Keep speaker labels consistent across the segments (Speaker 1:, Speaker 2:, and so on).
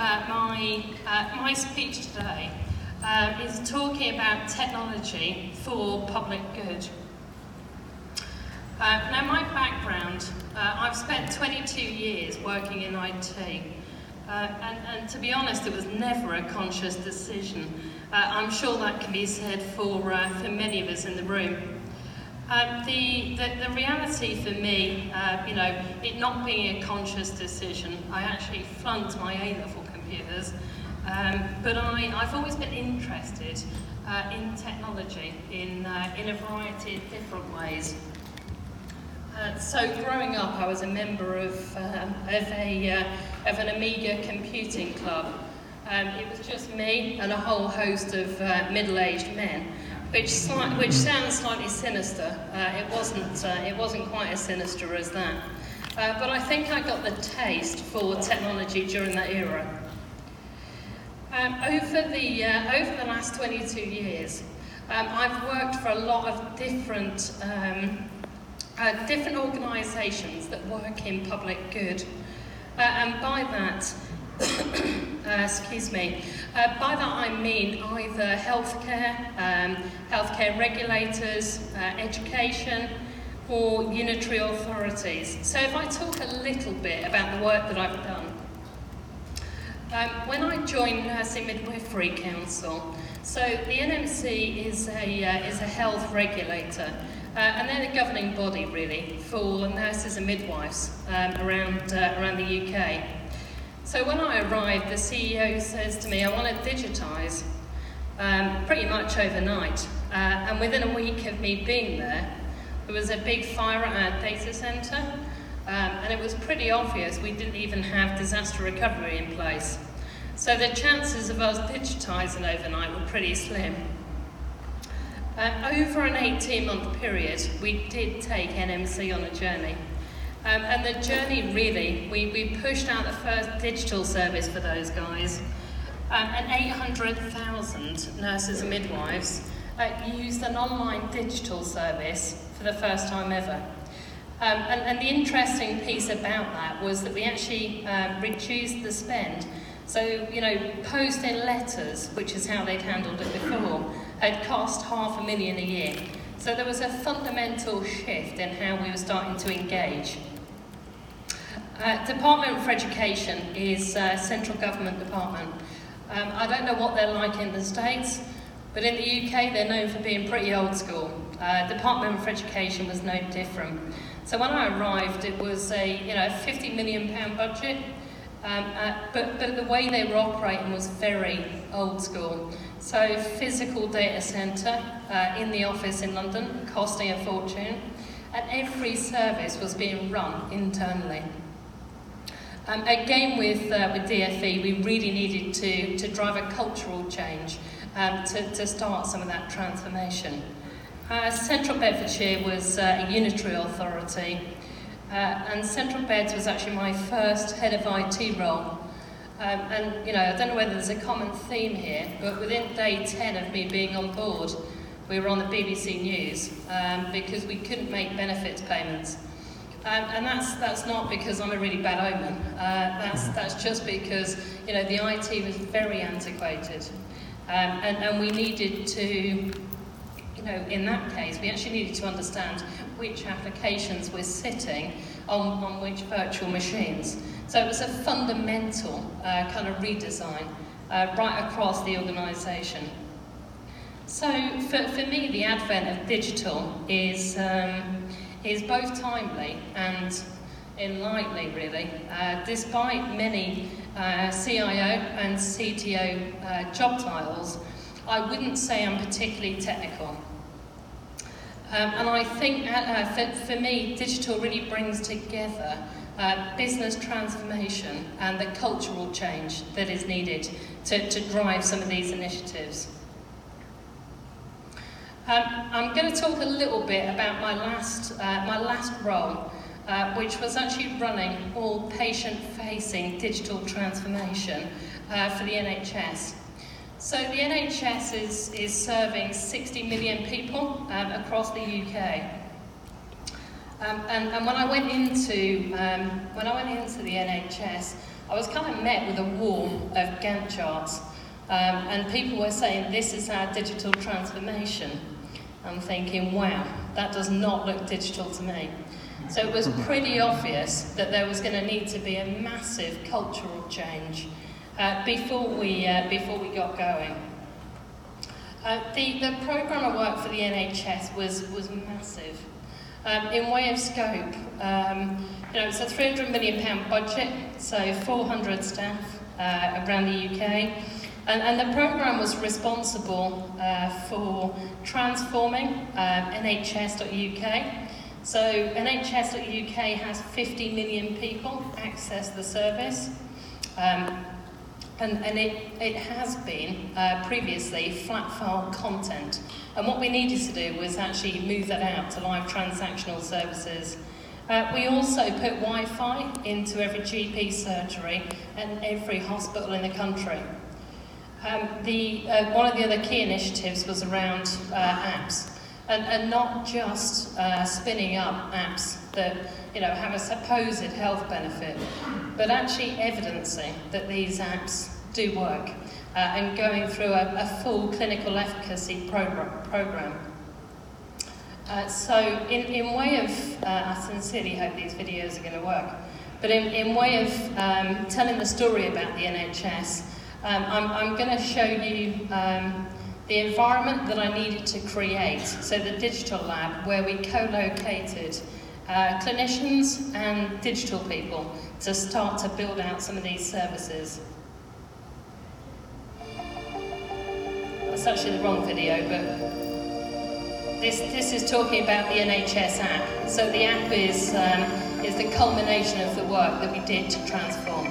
Speaker 1: uh, my, uh, my speech today uh, is talking about technology for public good. Uh, now my background, uh, I've spent 22 years working in IT. Uh, and, and to be honest, it was never a conscious decision. I'm sure that can be said for, for many of us in the room. Um, the, the, the reality for me, uh, you know, it not being a conscious decision, I actually flunked my A-level computers, um, but I, I've always been interested uh, in technology in, uh, in a variety of different ways. Uh, so growing up, I was a member of, um, of, a, uh, of an Amiga computing club. Um, it was just me and a whole host of uh, middle-aged men which, which sounds slightly sinister. Uh, it, wasn't, it wasn't quite as sinister as that. But I think I got the taste for technology during that era. Um, over, the, uh, over the last 22 years, um, I've worked for a lot of different, um, uh, different organisations that work in public good. Uh, and by that, uh, excuse me. Uh, by that I mean either healthcare, um, healthcare regulators, uh, education, or unitary authorities. So if I talk a little bit about the work that I've done. Um, when I joined Nursing Midwifery Council, so the NMC is a, uh, is a health regulator, uh, and they're the governing body really for nurses and midwives um, around, uh, around the UK. So when I arrived, the CEO says to me, I want to digitise um, pretty much overnight. Uh, and within a week of me being there, there was a big fire at our data centre, um, and it was pretty obvious we didn't even have disaster recovery in place. So the chances of us digitising overnight were pretty slim. Uh, over an 18-month period, we did take NMC on a journey. Um, and the journey really, we, we pushed out the first digital service for those guys. Um, and 800,000 nurses and midwives uh, used an online digital service for the first time ever. Um, and, and the interesting piece about that was that we actually uh, reduced the spend. So, you know, posting letters, which is how they'd handled it before, had cost half a million a year. So there was a fundamental shift in how we were starting to engage. Uh, department for Education is a central government department. Um, I don't know what they're like in the States, but in the UK they're known for being pretty old school. Uh, department for Education was no different. So when I arrived, it was a you know 50 million pound budget, um, uh, but, but the way they were operating was very old school. So physical data centre uh, in the office in London, costing a fortune, and every service was being run internally. Um, again, with, uh, with DFE, we really needed to, to drive a cultural change um, to, to start some of that transformation. Uh, Central Bedfordshire was uh, a unitary authority, uh, and Central Beds was actually my first head of IT role. Um, and, you know, I don't know whether there's a common theme here, but within day 10 of me being on board, we were on the BBC News um, because we couldn't make benefits payments. Um, and that's, that's not because I'm a really bad omen. Uh, that's, that's just because, you know, the IT was very antiquated. Um, and, and we needed to, you know, in that case, we actually needed to understand which applications were sitting on, on which virtual machines. So it was a fundamental uh, kind of redesign uh, right across the organisation. So for, for me, the advent of digital is, um, is both timely and enlightening, really. Uh, despite many uh, CIO and CTO uh, job titles, I wouldn't say I'm particularly technical. Um, and I think uh, uh, for, for me, digital really brings together uh, business transformation and the cultural change that is needed to, to drive some of these initiatives. Um, I'm going to talk a little bit about my last, uh, my last role, uh, which was actually running all patient-facing digital transformation uh, for the NHS. So the NHS is, is serving 60 million people um, across the UK. Um, and, and when I went into um, when I went into the NHS, I was kind of met with a wall of Gantt charts, um, and people were saying this is our digital transformation. I'm thinking, wow, that does not look digital to me. So it was pretty obvious that there was going to need to be a massive cultural change uh, before, we, uh, before we got going. Uh, the, the programme of work for the NHS was, was massive. Um, in way of scope, um, you know, it's a 300 million pound budget, so 400 staff uh, around the UK. And, and the programme was responsible uh, for transforming um, NHS.uk. So NHS.uk has 50 million people access the service. Um, and, and it, it has been uh, previously flat file content. And what we needed to do was actually move that out to live transactional services. Uh, we also put Wi-Fi into every GP surgery and every hospital in the country. Um, the, uh, one of the other key initiatives was around uh, apps, and, and not just uh, spinning up apps that you know, have a supposed health benefit, but actually evidencing that these apps do work uh, and going through a, a full clinical efficacy program. program. Uh, so in, in way of, uh, I sincerely hope these videos are going to work, but in, in way of um, telling the story about the NHS, um, I'm, I'm going to show you um, the environment that I needed to create, so the digital lab where we co-located uh, clinicians and digital people to start to build out some of these services. That's actually the wrong video, but this, this is talking about the NHS app. So the app is, um, is the culmination of the work that we did to transform.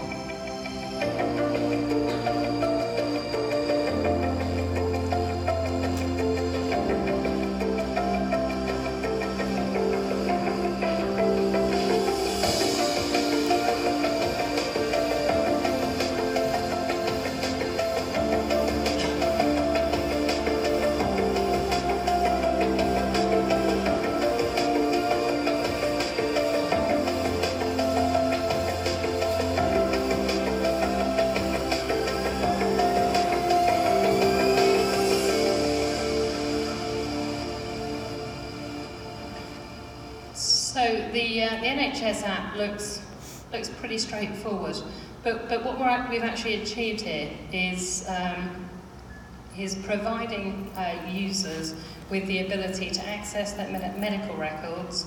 Speaker 1: The, uh, the NHS app looks, looks pretty straightforward, but, but what we have actually achieved here is, um, is providing uh, users with the ability to access their med medical records,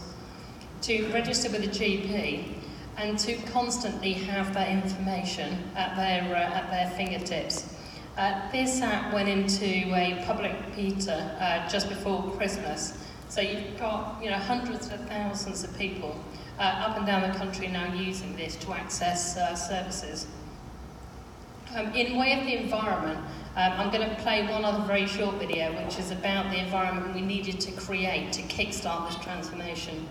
Speaker 1: to register with a GP, and to constantly have that information at their, uh, at their fingertips. Uh, this app went into a public beta uh, just before Christmas, so you've got you know, hundreds of thousands of people uh, up and down the country now using this to access uh, services. Um, in way of the environment, um, I'm going to play one other very short video which is about the environment we needed to create to kickstart this transformation.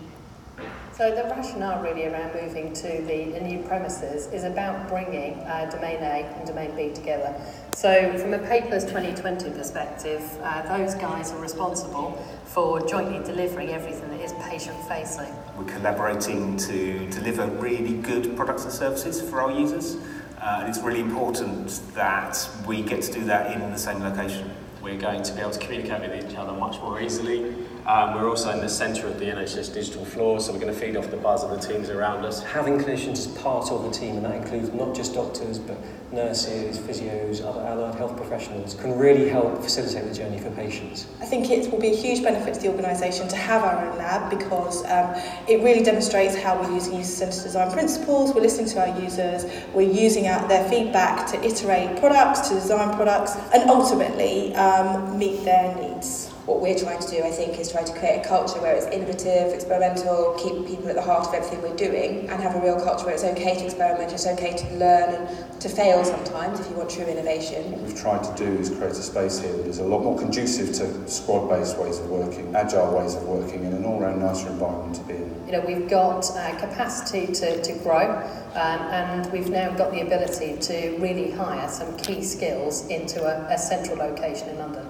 Speaker 2: So the rationale really around moving to the, the new premises is about bringing uh, Domain A and Domain B together. So from a Paperless 2020 perspective, uh, those guys are responsible for jointly delivering everything that is patient-facing.
Speaker 3: We're collaborating to deliver really good products and services for our users. Uh, and it's really important that we get to do that in the same location.
Speaker 4: We're going to be able to communicate with each other much more easily. Um, we're also in the centre of the NHS digital floor, so we're going to feed off the buzz of the teams around us.
Speaker 5: Having clinicians as part of the team, and that includes not just doctors, but nurses, physios, other allied health professionals, can really help facilitate the journey for patients.
Speaker 6: I think it will be a huge benefit to the organisation to have our own lab because um, it really demonstrates how we're using user-centred design principles, we're listening to our users, we're using out their feedback to iterate products, to design products, and ultimately um, meet their needs. What we're trying to do, I think, is try to create a culture where it's innovative, experimental, keep people at the heart of everything we're doing, and have a real culture where it's okay to experiment, it's okay to learn and to fail sometimes if you want true innovation.
Speaker 7: What we've tried to do is create a space here that is a lot more conducive to squad-based ways of working, agile ways of working, and an all-round nicer environment to be in.
Speaker 2: You know, we've got uh, capacity to, to grow, um, and we've now got the ability to really hire some key skills into a, a central location in London.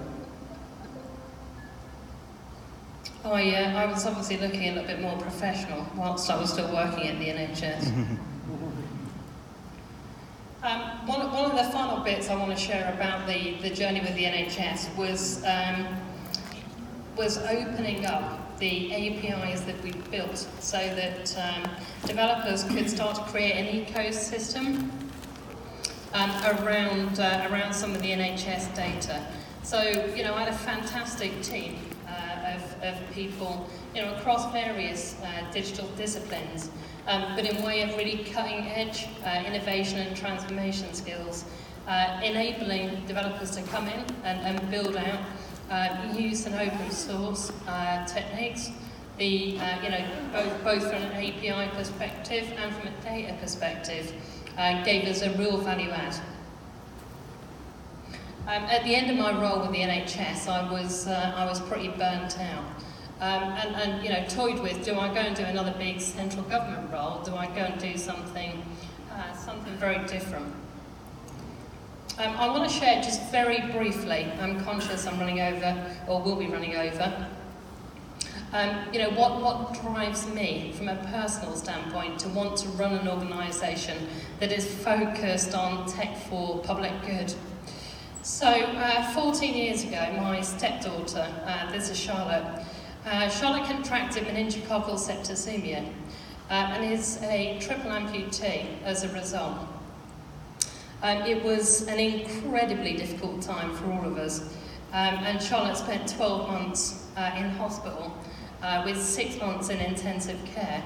Speaker 1: Oh yeah, I was obviously looking a little bit more professional whilst I was still working at the NHS. um, one, one of the final bits I want to share about the, the journey with the NHS was, um, was opening up the APIs that we built so that um, developers could start to create an ecosystem um, around, uh, around some of the NHS data. So, you know, I had a fantastic team of, people, you know, across various uh, digital disciplines, um, but in way of really cutting edge uh, innovation and transformation skills, uh, enabling developers to come in and, and build out uh, use and open source uh, techniques, the, uh, you know, both, both from an API perspective and from a data perspective, gave us a real value add. Um, at the end of my role with the NHS, I was, uh, I was pretty burnt out. Um, and, and, you know, toyed with, do I go and do another big central government role? Do I go and do something, uh, something very different? Um, I want to share just very briefly, I'm conscious I'm running over, or will be running over, um, you know, what, what drives me from a personal standpoint to want to run an organisation that is focused on tech for public good? So, uh, 14 years ago, my stepdaughter, uh, this is Charlotte, uh, Charlotte contracted meningococcal septicemia uh, and is a triple amputee as a result. Um, it was an incredibly difficult time for all of us, um, and Charlotte spent 12 months uh, in hospital uh, with six months in intensive care.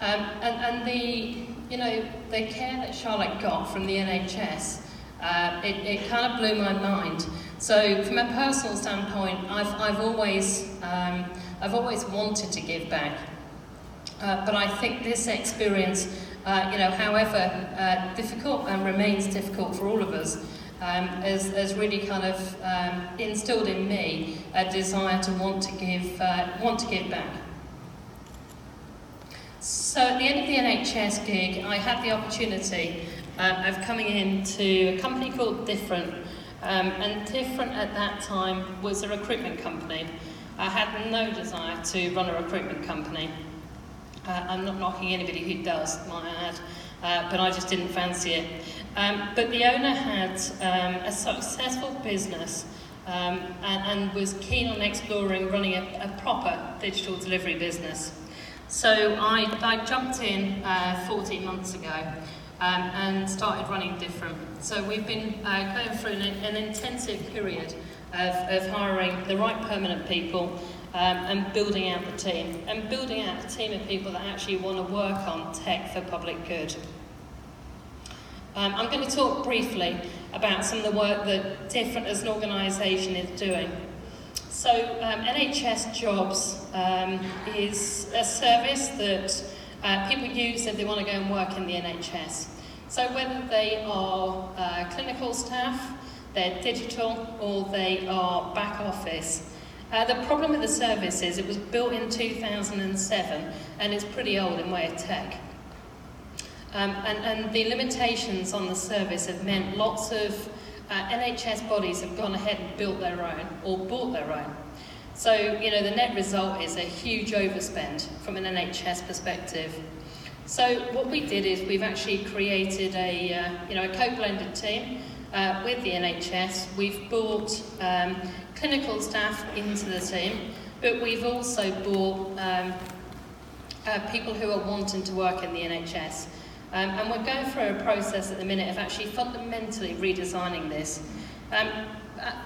Speaker 1: Um, and, and the, you know, the care that Charlotte got from the NHS uh, it, it kind of blew my mind. So from a personal standpoint, I've, I've, always, um, I've always wanted to give back. Uh, but I think this experience, uh, you know, however uh, difficult and remains difficult for all of us, um, has, has really kind of um, instilled in me a desire to want to give, uh, want to give back. So at the end of the NHS gig, I had the opportunity uh, of coming into a company called Different. Um, and Different at that time was a recruitment company. I had no desire to run a recruitment company. Uh, I'm not knocking anybody who does, might add, uh, but I just didn't fancy it. Um, but the owner had um, a successful business um, and, and was keen on exploring running a, a proper digital delivery business. So I, I jumped in uh, 14 months ago um, and started running different. So we've been uh, going through an, an intensive period of, of hiring the right permanent people um, and building out the team. And building out a team of people that actually want to work on tech for public good. Um, I'm going to talk briefly about some of the work that Different as an organisation is doing. So um, NHS Jobs um, is a service that uh, people use if they want to go and work in the NHS. So whether they are uh, clinical staff, they're digital, or they are back office. Uh, the problem with the service is it was built in 2007 and it's pretty old in way of tech. Um, and, and the limitations on the service have meant lots of uh, NHS bodies have gone ahead and built their own or bought their own. So, you know, the net result is a huge overspend from an NHS perspective. So what we did is we've actually created a, uh, you know, a co-blended team uh, with the NHS. We've brought um, clinical staff into the team, but we've also brought um, uh, people who are wanting to work in the NHS. Um, and we're going through a process at the minute of actually fundamentally redesigning this. Um,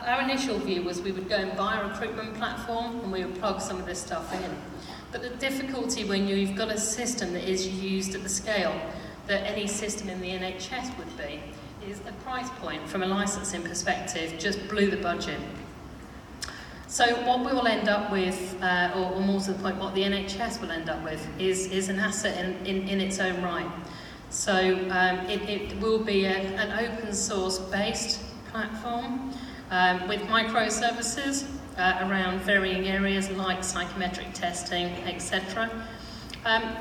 Speaker 1: our initial view was we would go and buy a recruitment platform and we would plug some of this stuff in. But the difficulty when you've got a system that is used at the scale that any system in the NHS would be is the price point from a licensing perspective just blew the budget. So what we will end up with, uh, or, or more to the point, what the NHS will end up with, is, is an asset in, in, in its own right. So um, it, it will be a, an open source based platform um, with microservices uh, around varying areas like psychometric testing, etc. Um,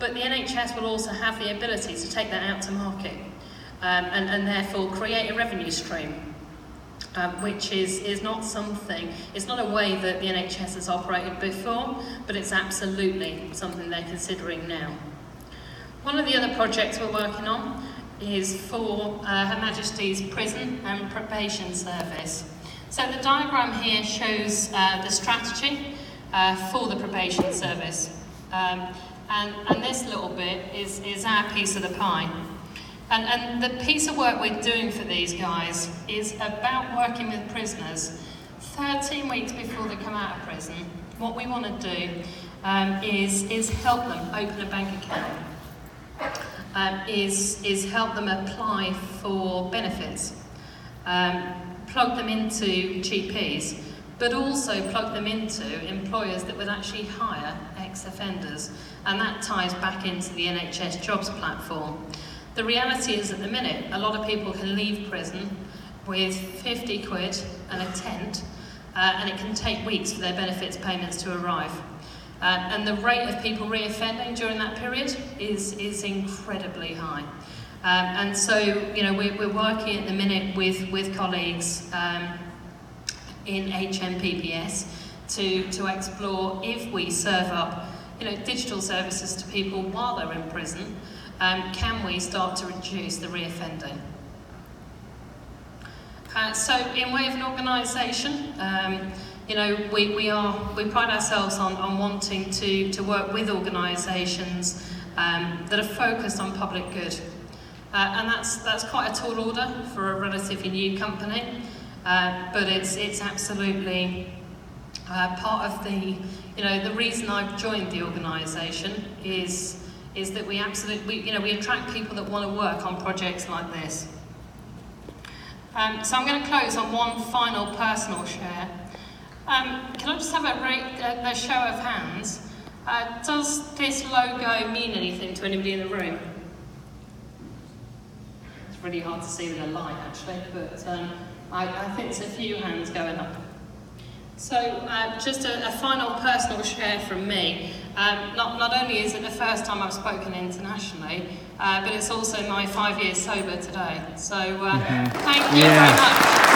Speaker 1: but the NHS will also have the ability to take that out to market um, and, and therefore create a revenue stream um, which is, is not something, it's not a way that the NHS has operated before, but it's absolutely something they're considering now. One of the other projects we're working on is for uh, Her Majesty's Prison and Probation Service. So the diagram here shows uh, the strategy uh, for the probation service. Um, and, and this little bit is, is our piece of the pie. And, and the piece of work we're doing for these guys is about working with prisoners 13 weeks before they come out of prison. What we want to do um, is, is help them open a bank account, um, is, is help them apply for benefits, um, plug them into GPs, but also plug them into employers that would actually hire ex-offenders. And that ties back into the NHS jobs platform. The reality is, at the minute, a lot of people can leave prison with 50 quid and a tent, uh, and it can take weeks for their benefits payments to arrive. Uh, and the rate of people reoffending during that period is, is incredibly high. Um, and so, you know, we're, we're working at the minute with, with colleagues um, in HMPPS to, to explore if we serve up, you know, digital services to people while they're in prison, um, can we start to reduce the reoffending? Uh, so, in way of an organisation, um, you know, we, we are we pride ourselves on, on wanting to, to work with organisations um, that are focused on public good, uh, and that's that's quite a tall order for a relatively new company, uh, but it's it's absolutely uh, part of the you know the reason I've joined the organisation is is that we absolutely, you know, we attract people that want to work on projects like this. Um, so I'm going to close on one final personal share. Um, can I just have a, rate, a, a show of hands? Uh, does this logo mean anything to anybody in the room? It's really hard to see with a light actually, but um, I, I think there's a few hands going up. So uh, just a, a, final personal share from me. Um, not, not only is it the first time I've spoken internationally, uh, but it's also my five years sober today. So uh, mm -hmm. thank you yeah. very much.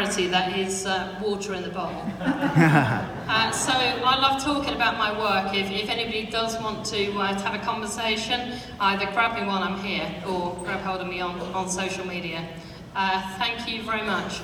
Speaker 1: Clarity, that is uh, water in the bowl. uh, so I love talking about my work. If, if anybody does want to, uh, to have a conversation, either grab me while I'm here or grab hold of me on, on social media. Uh, thank you very much.